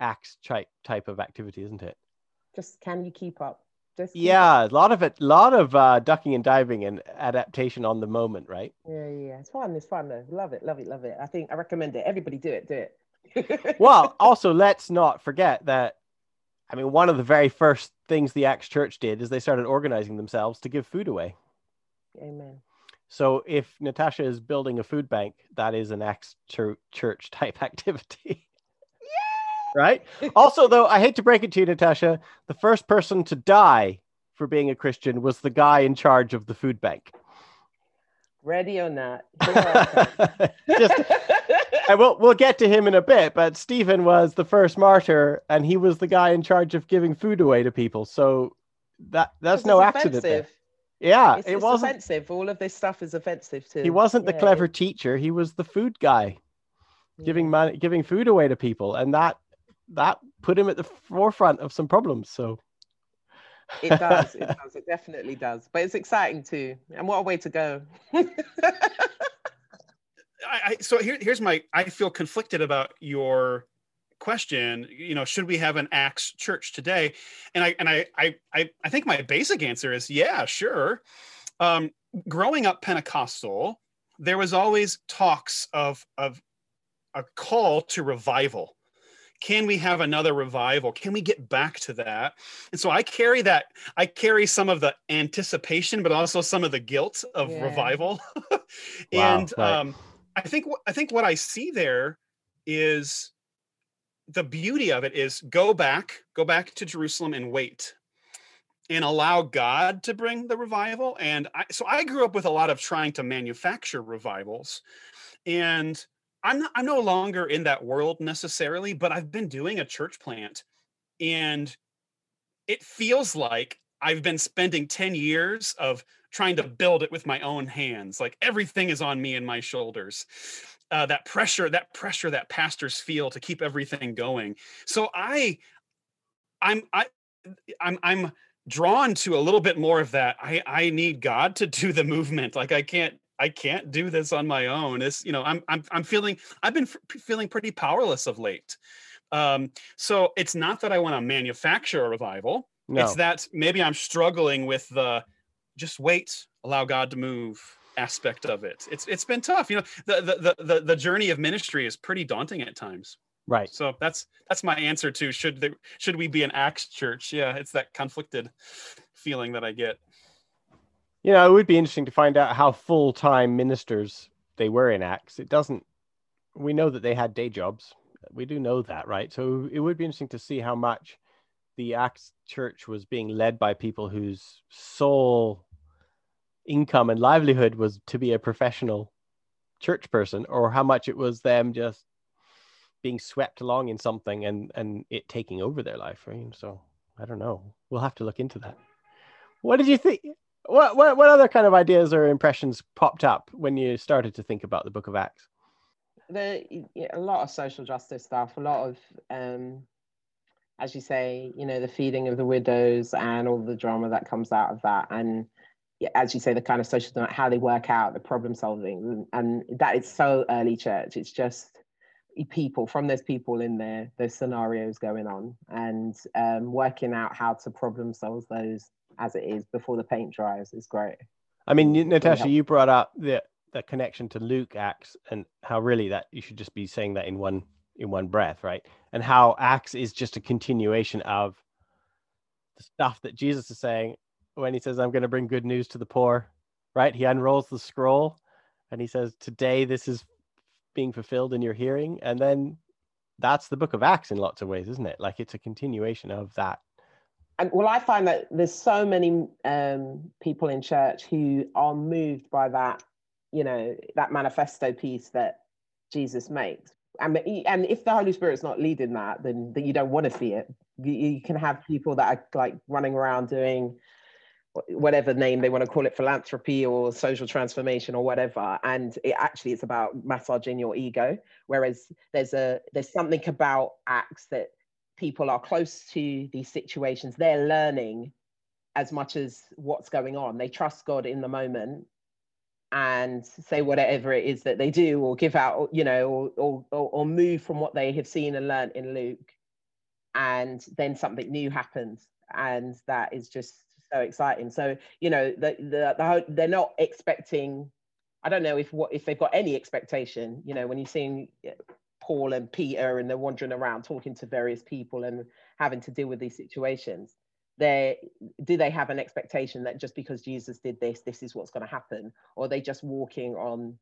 Acts type type of activity, isn't it? just can you keep up just keep up. Yeah, a lot of it, a lot of uh, ducking and diving and adaptation on the moment, right? yeah yeah it's fun it's fun though love it love it love it i think i recommend it everybody do it do it Well, also let's not forget that. I mean, one of the very first things the Acts Church did is they started organizing themselves to give food away. amen So if Natasha is building a food bank, that is an Acts chur- Church type activity. Right? Also, though, I hate to break it to you, Natasha, the first person to die for being a Christian was the guy in charge of the food bank. ready or not here I come. Just and we'll we'll get to him in a bit, but Stephen was the first martyr, and he was the guy in charge of giving food away to people. So that that's no accident. There. Yeah, it's, it it's wasn't offensive. All of this stuff is offensive to. He wasn't yeah, the clever it... teacher. He was the food guy, yeah. giving mm. money, giving food away to people, and that that put him at the forefront of some problems. So it does. It does. It definitely does. But it's exciting too. And what a way to go. I, I, so here, here's my. I feel conflicted about your question. You know, should we have an Acts church today? And I and I I I, I think my basic answer is yeah, sure. Um, growing up Pentecostal, there was always talks of of a call to revival can we have another revival can we get back to that and so i carry that i carry some of the anticipation but also some of the guilt of yeah. revival and wow, right. um, i think i think what i see there is the beauty of it is go back go back to jerusalem and wait and allow god to bring the revival and I, so i grew up with a lot of trying to manufacture revivals and I'm not, I'm no longer in that world necessarily, but I've been doing a church plant and it feels like I've been spending 10 years of trying to build it with my own hands. Like everything is on me and my shoulders. Uh, that pressure, that pressure that pastors feel to keep everything going. So I, I'm, I, I'm, I'm drawn to a little bit more of that. I, I need God to do the movement. Like I can't I can't do this on my own. It's you know I'm I'm I'm feeling I've been feeling pretty powerless of late. Um, so it's not that I want to manufacture a revival. No. It's that maybe I'm struggling with the just wait, allow God to move aspect of it. It's it's been tough. You know, the the the the journey of ministry is pretty daunting at times. Right. So that's that's my answer to should there should we be an Acts church? Yeah, it's that conflicted feeling that I get you know, it would be interesting to find out how full time ministers they were in Acts. It doesn't, we know that they had day jobs. We do know that, right? So it would be interesting to see how much the Acts church was being led by people whose sole income and livelihood was to be a professional church person, or how much it was them just being swept along in something and and it taking over their life. Right? So I don't know. We'll have to look into that. What did you think? What, what what other kind of ideas or impressions popped up when you started to think about the Book of Acts? The a lot of social justice stuff, a lot of um, as you say, you know, the feeding of the widows and all the drama that comes out of that, and as you say, the kind of social how they work out the problem solving, and that is so early church. It's just people from those people in there, those scenarios going on, and um, working out how to problem solve those as it is before the paint dries is great. I mean, Natasha, you brought up the the connection to Luke Acts and how really that you should just be saying that in one in one breath, right? And how Acts is just a continuation of the stuff that Jesus is saying when he says, "I'm going to bring good news to the poor." Right? He unrolls the scroll and he says, "Today this is being fulfilled in your hearing," and then that's the book of Acts in lots of ways, isn't it? Like it's a continuation of that well, I find that there's so many um, people in church who are moved by that, you know, that manifesto piece that Jesus makes. And, and if the Holy Spirit's not leading that, then, then you don't want to see it. You, you can have people that are like running around doing whatever name they want to call it philanthropy or social transformation or whatever and it actually it's about massaging your ego whereas there's a there's something about acts that people are close to these situations, they're learning as much as what's going on. They trust God in the moment and say whatever it is that they do or give out, you know, or, or, or move from what they have seen and learned in Luke. And then something new happens. And that is just so exciting. So, you know, the, the, the they're not expecting I don't know if what if they've got any expectation. You know, when you're seeing Paul and Peter and they're wandering around talking to various people and having to deal with these situations. They do they have an expectation that just because Jesus did this, this is what's going to happen, or are they just walking on,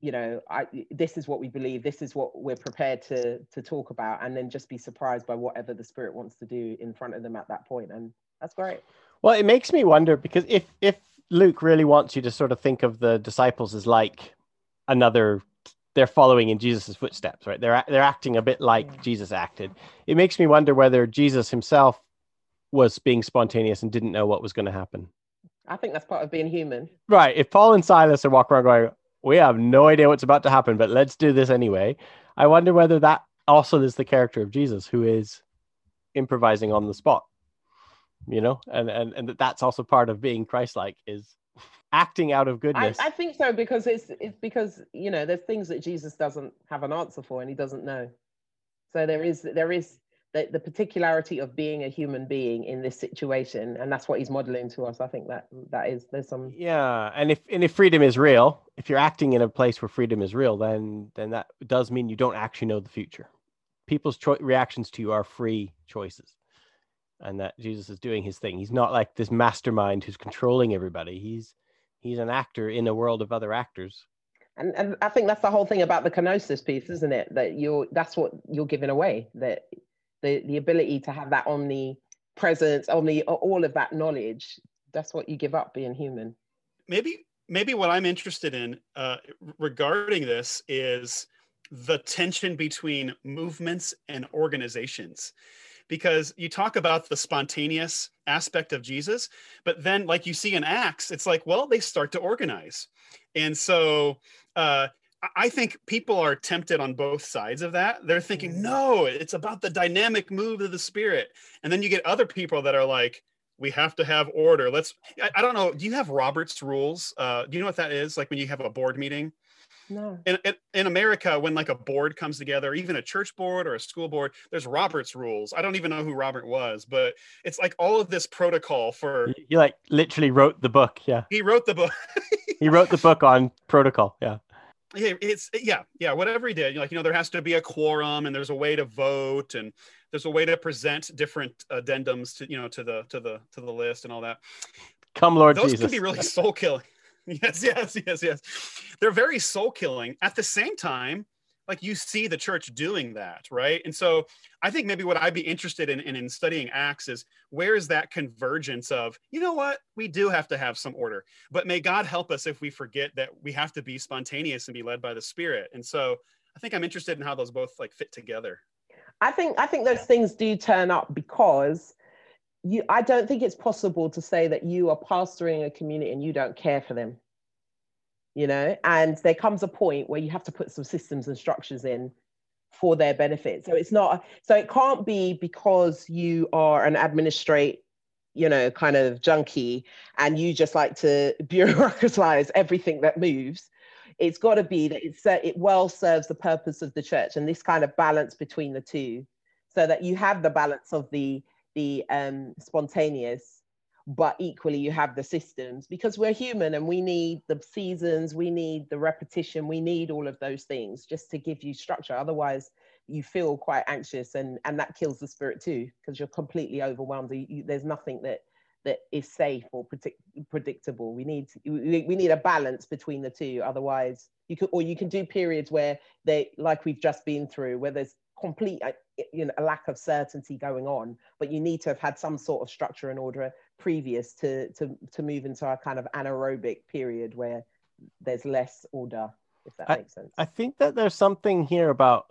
you know, I, this is what we believe, this is what we're prepared to to talk about, and then just be surprised by whatever the Spirit wants to do in front of them at that point, and that's great. Well, it makes me wonder because if if Luke really wants you to sort of think of the disciples as like another they're following in Jesus' footsteps, right? They're they're acting a bit like Jesus acted. It makes me wonder whether Jesus himself was being spontaneous and didn't know what was going to happen. I think that's part of being human. Right. If Paul and Silas are walking around going, we have no idea what's about to happen, but let's do this anyway. I wonder whether that also is the character of Jesus, who is improvising on the spot. You know, and and and that's also part of being Christ-like is acting out of goodness. I, I think so because it's it's because you know there's things that Jesus doesn't have an answer for and he doesn't know. So there is there is the, the particularity of being a human being in this situation and that's what he's modeling to us i think that that is there's some yeah and if and if freedom is real if you're acting in a place where freedom is real then then that does mean you don't actually know the future people's cho- reactions to you are free choices and that jesus is doing his thing he's not like this mastermind who's controlling everybody he's he's an actor in a world of other actors and, and I think that's the whole thing about the kenosis piece, isn't it? That you're that's what you're giving away. That the the ability to have that omnipresence, omni all of that knowledge. That's what you give up being human. Maybe maybe what I'm interested in uh, regarding this is the tension between movements and organizations because you talk about the spontaneous aspect of Jesus, but then, like you see in Acts, it's like, well, they start to organize. And so uh, I think people are tempted on both sides of that. They're thinking, mm. no, it's about the dynamic move of the spirit. And then you get other people that are like, we have to have order. Let's, I, I don't know. Do you have Robert's rules? Uh, do you know what that is? Like when you have a board meeting? No. In, in, in America, when like a board comes together, even a church board or a school board, there's Robert's rules. I don't even know who Robert was, but it's like all of this protocol for. He like literally wrote the book. Yeah. He wrote the book. he wrote the book on protocol. Yeah yeah, it's yeah, yeah. Whatever he did, like you know, there has to be a quorum, and there's a way to vote, and there's a way to present different addendums to you know to the to the to the list and all that. Come, Lord Those Jesus. can be really soul killing. yes, yes, yes, yes. They're very soul killing. At the same time, like you see the church doing that right? And so i think maybe what i'd be interested in, in, in studying acts is where is that convergence of you know what? We do have to have some order but may god help us if we forget that we have to be spontaneous and be led by the spirit. And so i think i'm interested in how those both like fit together. I think i think those things do turn up because you i don't think it's possible to say that you are pastoring a community and you don't care for them you know? And there comes a point where you have to put some systems and structures in for their benefit. So it's not so it can't be because you are an administrate you know kind of junkie and you just like to bureaucratize everything that moves. It's got to be that it's uh, it well serves the purpose of the church and this kind of balance between the two so that you have the balance of the the um, spontaneous but equally you have the systems because we're human and we need the seasons we need the repetition we need all of those things just to give you structure. Otherwise you feel quite anxious and and that kills the spirit too because you're completely overwhelmed. You, there's nothing that that is safe or predict, predictable. We need we need a balance between the two. Otherwise you could or you can do periods where they like we've just been through where there's complete uh, you know a lack of certainty going on but you need to have had some sort of structure and order previous to to to move into a kind of anaerobic period where there's less order if that I, makes sense. I think that there's something here about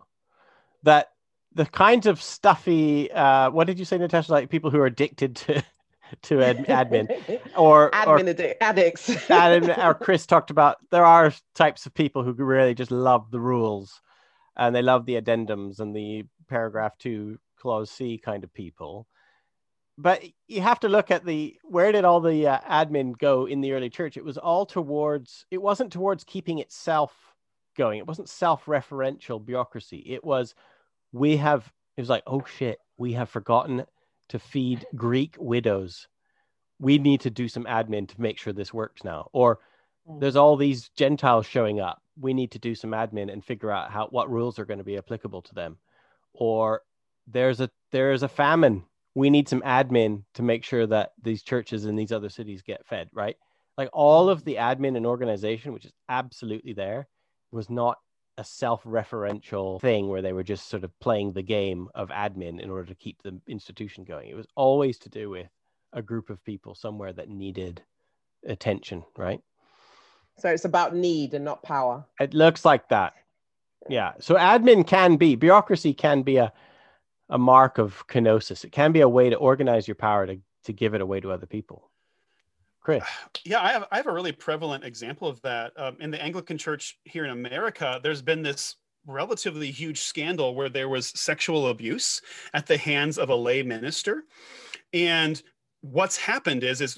that the kinds of stuffy uh what did you say natasha? Like people who are addicted to to ad, admin or admin or, addicts. Admin, or chris talked about there are types of people who really just love the rules and they love the addendums and the paragraph 2 clause c kind of people. But you have to look at the where did all the uh, admin go in the early church? It was all towards it wasn't towards keeping itself going. It wasn't self-referential bureaucracy. It was we have it was like oh shit we have forgotten to feed greek widows. We need to do some admin to make sure this works now. Or mm. there's all these gentiles showing up we need to do some admin and figure out how what rules are going to be applicable to them. Or there's a there's a famine. We need some admin to make sure that these churches in these other cities get fed right? Like all of the admin and organization which is absolutely there was not a self-referential thing where they were just sort of playing the game of admin in order to keep the institution going. It was always to do with a group of people somewhere that needed attention right so it's about need and not power. It looks like that. Yeah. So admin can be bureaucracy can be a a mark of kenosis. It can be a way to organize your power to, to give it away to other people. Chris. Yeah, I have, I have a really prevalent example of that. Um, in the Anglican Church here in America, there's been this relatively huge scandal where there was sexual abuse at the hands of a lay minister. And what's happened is, is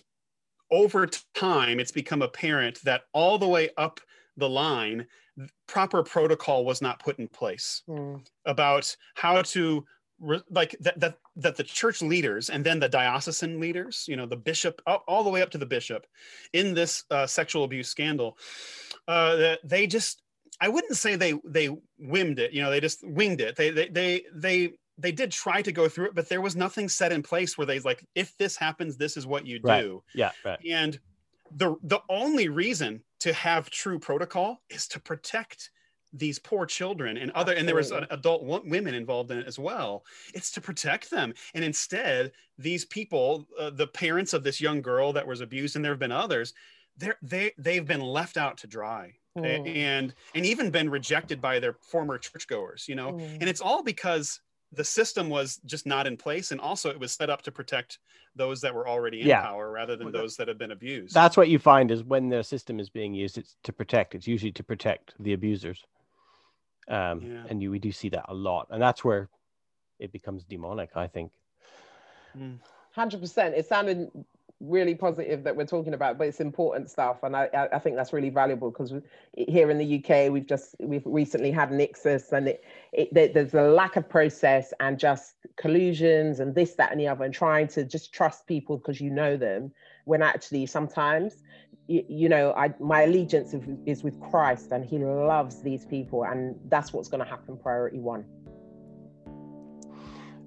over time, it's become apparent that all the way up the line, proper protocol was not put in place mm. about how to like that, that that the church leaders and then the diocesan leaders you know the bishop all, all the way up to the bishop in this uh, sexual abuse scandal uh, that they just i wouldn't say they they whimmed it you know they just winged it they they they they they did try to go through it, but there was nothing set in place where they like, if this happens, this is what you do. Right. Yeah, right. And the the only reason to have true protocol is to protect these poor children and other Absolutely. and there was adult women involved in it as well it's to protect them and instead these people uh, the parents of this young girl that was abused and there have been others they're, they they've been left out to dry mm. and and even been rejected by their former churchgoers you know mm. and it's all because the system was just not in place and also it was set up to protect those that were already in yeah. power rather than those that have been abused that's what you find is when the system is being used it's to protect it's usually to protect the abusers um, yeah. and you, we do see that a lot and that's where it becomes demonic i think 100% mm. it sounded really positive that we're talking about, but it's important stuff, and I, I think that's really valuable because here in the UK we've just we've recently had Nixus, and it, it, there's a lack of process and just collusions and this, that, and the other, and trying to just trust people because you know them when actually sometimes you, you know I my allegiance is with Christ and He loves these people, and that's what's going to happen. Priority one.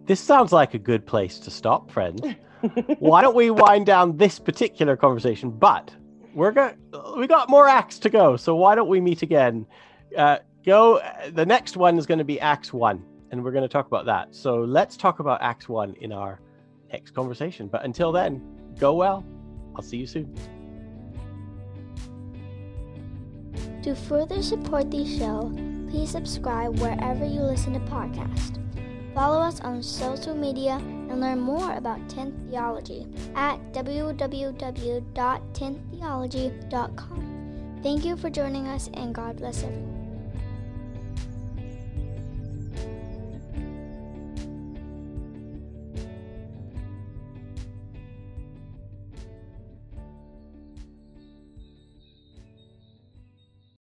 This sounds like a good place to stop, friends. why don't we wind down this particular conversation? But we're going we got more acts to go, so why don't we meet again? Uh, go. The next one is going to be Acts one, and we're going to talk about that. So let's talk about Acts one in our next conversation. But until then, go well. I'll see you soon. To further support the show, please subscribe wherever you listen to podcasts. Follow us on social media and learn more about Tent Theology at www.tenttheology.com. Thank you for joining us and God bless everyone.